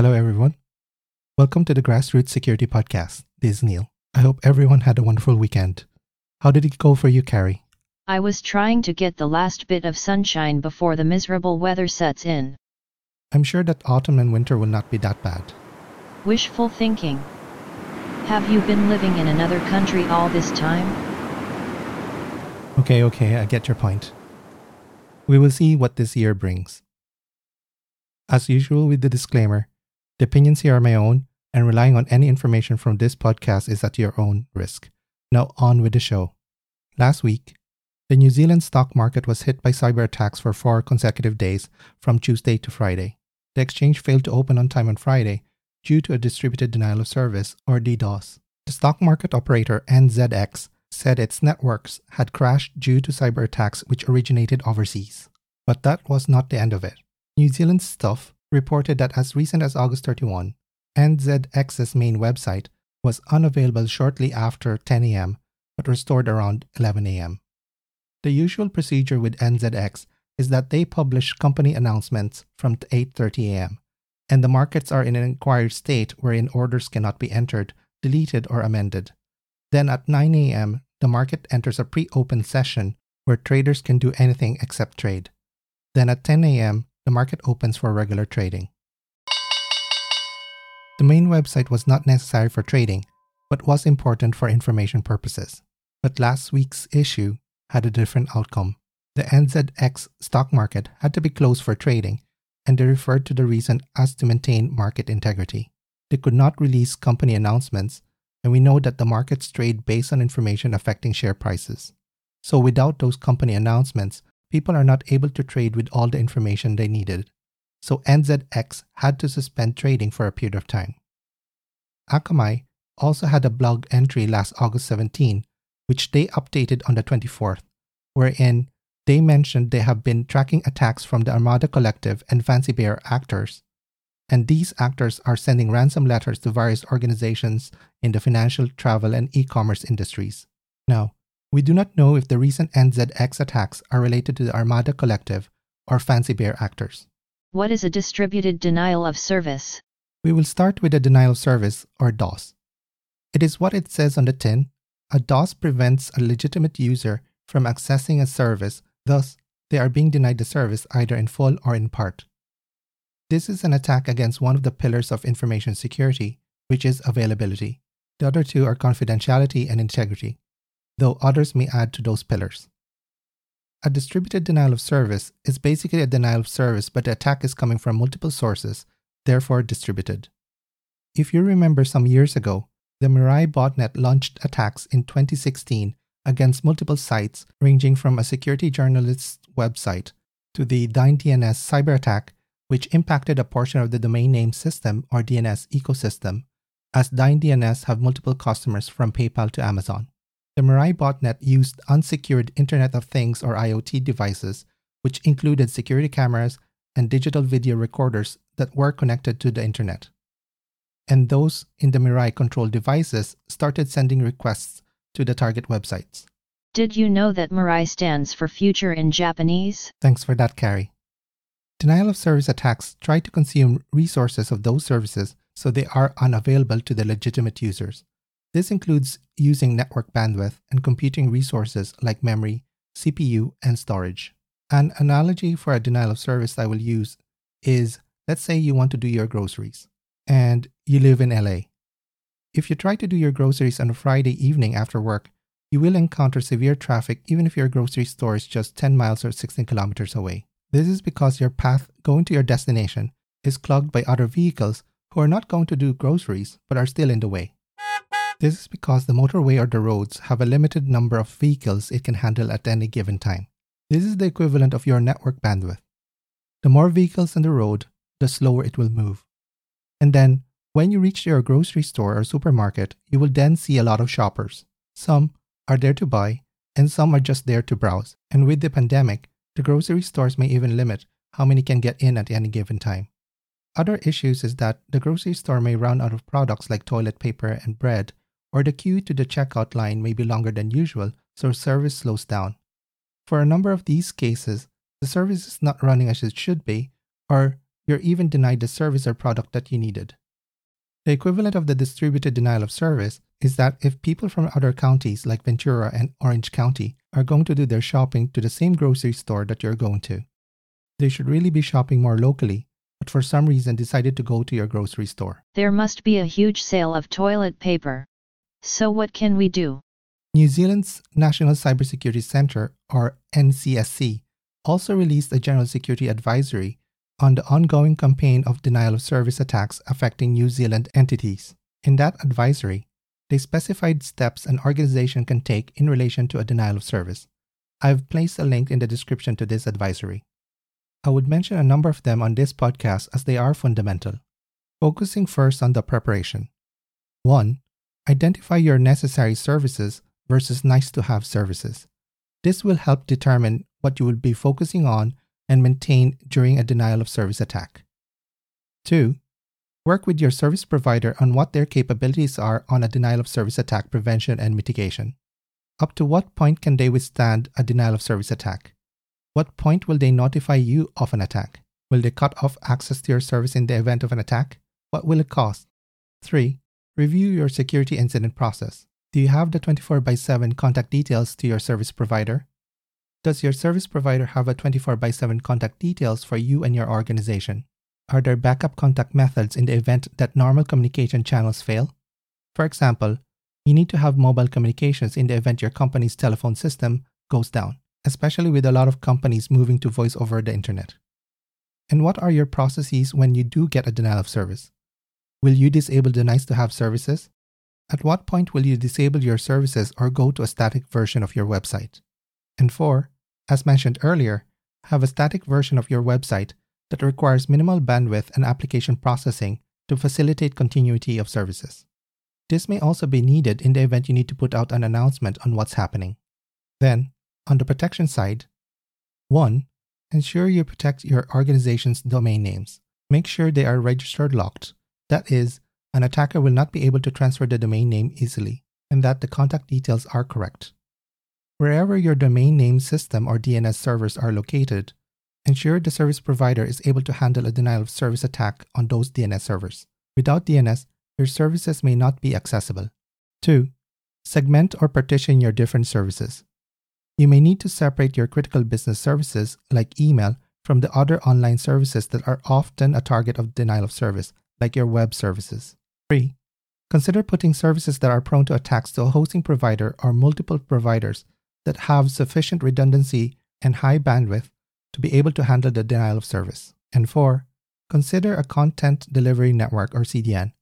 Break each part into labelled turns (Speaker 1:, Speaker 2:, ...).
Speaker 1: Hello, everyone. Welcome to the Grassroots Security Podcast. This is Neil. I hope everyone had a wonderful weekend. How did it go for you, Carrie?
Speaker 2: I was trying to get the last bit of sunshine before the miserable weather sets in.
Speaker 1: I'm sure that autumn and winter will not be that bad.
Speaker 2: Wishful thinking. Have you been living in another country all this time?
Speaker 1: Okay, okay, I get your point. We will see what this year brings. As usual, with the disclaimer, the opinions here are my own, and relying on any information from this podcast is at your own risk. Now, on with the show. Last week, the New Zealand stock market was hit by cyber attacks for four consecutive days from Tuesday to Friday. The exchange failed to open on time on Friday due to a distributed denial of service, or DDoS. The stock market operator NZX said its networks had crashed due to cyber attacks which originated overseas. But that was not the end of it. New Zealand Stuff reported that as recent as August 31, NZX's main website was unavailable shortly after 10 a.m. but restored around 11 a.m. The usual procedure with NZX is that they publish company announcements from 8:30 a.m. and the markets are in an inquired state wherein orders cannot be entered, deleted or amended. Then at 9 a.m., the market enters a pre-open session where traders can do anything except trade. Then at 10 a.m., the market opens for regular trading. The main website was not necessary for trading, but was important for information purposes. But last week's issue had a different outcome. The NZX stock market had to be closed for trading, and they referred to the reason as to maintain market integrity. They could not release company announcements, and we know that the markets trade based on information affecting share prices. So without those company announcements, people are not able to trade with all the information they needed. So NZX had to suspend trading for a period of time. Akamai also had a blog entry last August 17 which they updated on the 24th, wherein they mentioned they have been tracking attacks from the Armada Collective and Fancy Bear actors. And these actors are sending ransom letters to various organizations in the financial, travel, and e commerce industries. Now, we do not know if the recent NZX attacks are related to the Armada Collective or Fancy Bear actors.
Speaker 2: What is a distributed denial of service?
Speaker 1: We will start with a denial of service or DOS. It is what it says on the tin a DOS prevents a legitimate user from accessing a service, thus, they are being denied the service either in full or in part. This is an attack against one of the pillars of information security, which is availability. The other two are confidentiality and integrity, though others may add to those pillars. A distributed denial of service is basically a denial of service, but the attack is coming from multiple sources, therefore distributed. If you remember some years ago, the Mirai botnet launched attacks in 2016 against multiple sites ranging from a security journalist's website to the DynDNS cyber attack, which impacted a portion of the domain name system or DNS ecosystem, as DynDNS have multiple customers from PayPal to Amazon. The Mirai botnet used unsecured Internet of Things or IoT devices, which included security cameras and digital video recorders that were connected to the internet and those in the Mirai controlled devices started sending requests to the target websites.
Speaker 2: Did you know that Mirai stands for future in Japanese?
Speaker 1: Thanks for that, Carrie. Denial of service attacks try to consume resources of those services so they are unavailable to the legitimate users. This includes using network bandwidth and computing resources like memory, CPU, and storage. An analogy for a denial of service I will use is let's say you want to do your groceries and you live in LA. If you try to do your groceries on a Friday evening after work, you will encounter severe traffic even if your grocery store is just 10 miles or 16 kilometers away. This is because your path going to your destination is clogged by other vehicles who are not going to do groceries but are still in the way. This is because the motorway or the roads have a limited number of vehicles it can handle at any given time. This is the equivalent of your network bandwidth. The more vehicles on the road, the slower it will move. And then, when you reach your grocery store or supermarket, you will then see a lot of shoppers. Some are there to buy, and some are just there to browse. And with the pandemic, the grocery stores may even limit how many can get in at any given time. Other issues is that the grocery store may run out of products like toilet paper and bread, or the queue to the checkout line may be longer than usual, so service slows down. For a number of these cases, the service is not running as it should be, or you're even denied the service or product that you needed. The equivalent of the distributed denial of service is that if people from other counties like Ventura and Orange County are going to do their shopping to the same grocery store that you're going to, they should really be shopping more locally, but for some reason decided to go to your grocery store.
Speaker 2: There must be a huge sale of toilet paper. So what can we do?
Speaker 1: New Zealand's National Cybersecurity Centre, or NCSC, also released a general security advisory on the ongoing campaign of denial of service attacks affecting New Zealand entities. In that advisory, they specified steps an organization can take in relation to a denial of service. I've placed a link in the description to this advisory. I would mention a number of them on this podcast as they are fundamental. Focusing first on the preparation. 1. Identify your necessary services versus nice to have services. This will help determine what you will be focusing on and maintain during a denial of service attack. 2. Work with your service provider on what their capabilities are on a denial of service attack prevention and mitigation. Up to what point can they withstand a denial of service attack? What point will they notify you of an attack? Will they cut off access to your service in the event of an attack? What will it cost? 3. Review your security incident process. Do you have the 24 by 7 contact details to your service provider? Does your service provider have a 24 by 7 contact details for you and your organization? Are there backup contact methods in the event that normal communication channels fail? For example, you need to have mobile communications in the event your company's telephone system goes down, especially with a lot of companies moving to voice over the internet. And what are your processes when you do get a denial of service? Will you disable the nice to have services? At what point will you disable your services or go to a static version of your website? And four, as mentioned earlier, have a static version of your website that requires minimal bandwidth and application processing to facilitate continuity of services. This may also be needed in the event you need to put out an announcement on what's happening. Then, on the protection side, 1. Ensure you protect your organization's domain names. Make sure they are registered locked. That is, an attacker will not be able to transfer the domain name easily, and that the contact details are correct. Wherever your domain name system or DNS servers are located, ensure the service provider is able to handle a denial of service attack on those DNS servers. Without DNS, your services may not be accessible. 2. Segment or partition your different services. You may need to separate your critical business services, like email, from the other online services that are often a target of denial of service, like your web services. 3. Consider putting services that are prone to attacks to a hosting provider or multiple providers that have sufficient redundancy and high bandwidth to be able to handle the denial of service. And four, consider a content delivery network or CDN.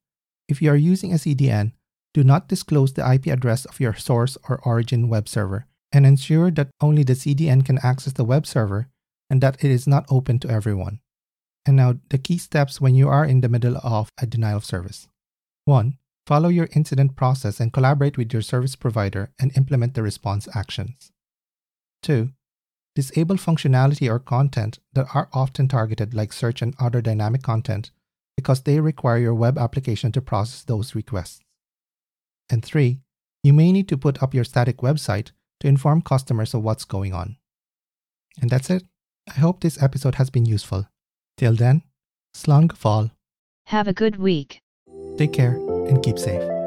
Speaker 1: If you are using a CDN, do not disclose the IP address of your source or origin web server and ensure that only the CDN can access the web server and that it is not open to everyone. And now, the key steps when you are in the middle of a denial of service. 1. Follow your incident process and collaborate with your service provider and implement the response actions. 2. Disable functionality or content that are often targeted, like search and other dynamic content, because they require your web application to process those requests. And 3. You may need to put up your static website to inform customers of what's going on. And that's it. I hope this episode has been useful. Till then, slán go fóill.
Speaker 2: Have a good week.
Speaker 1: Take care and keep safe.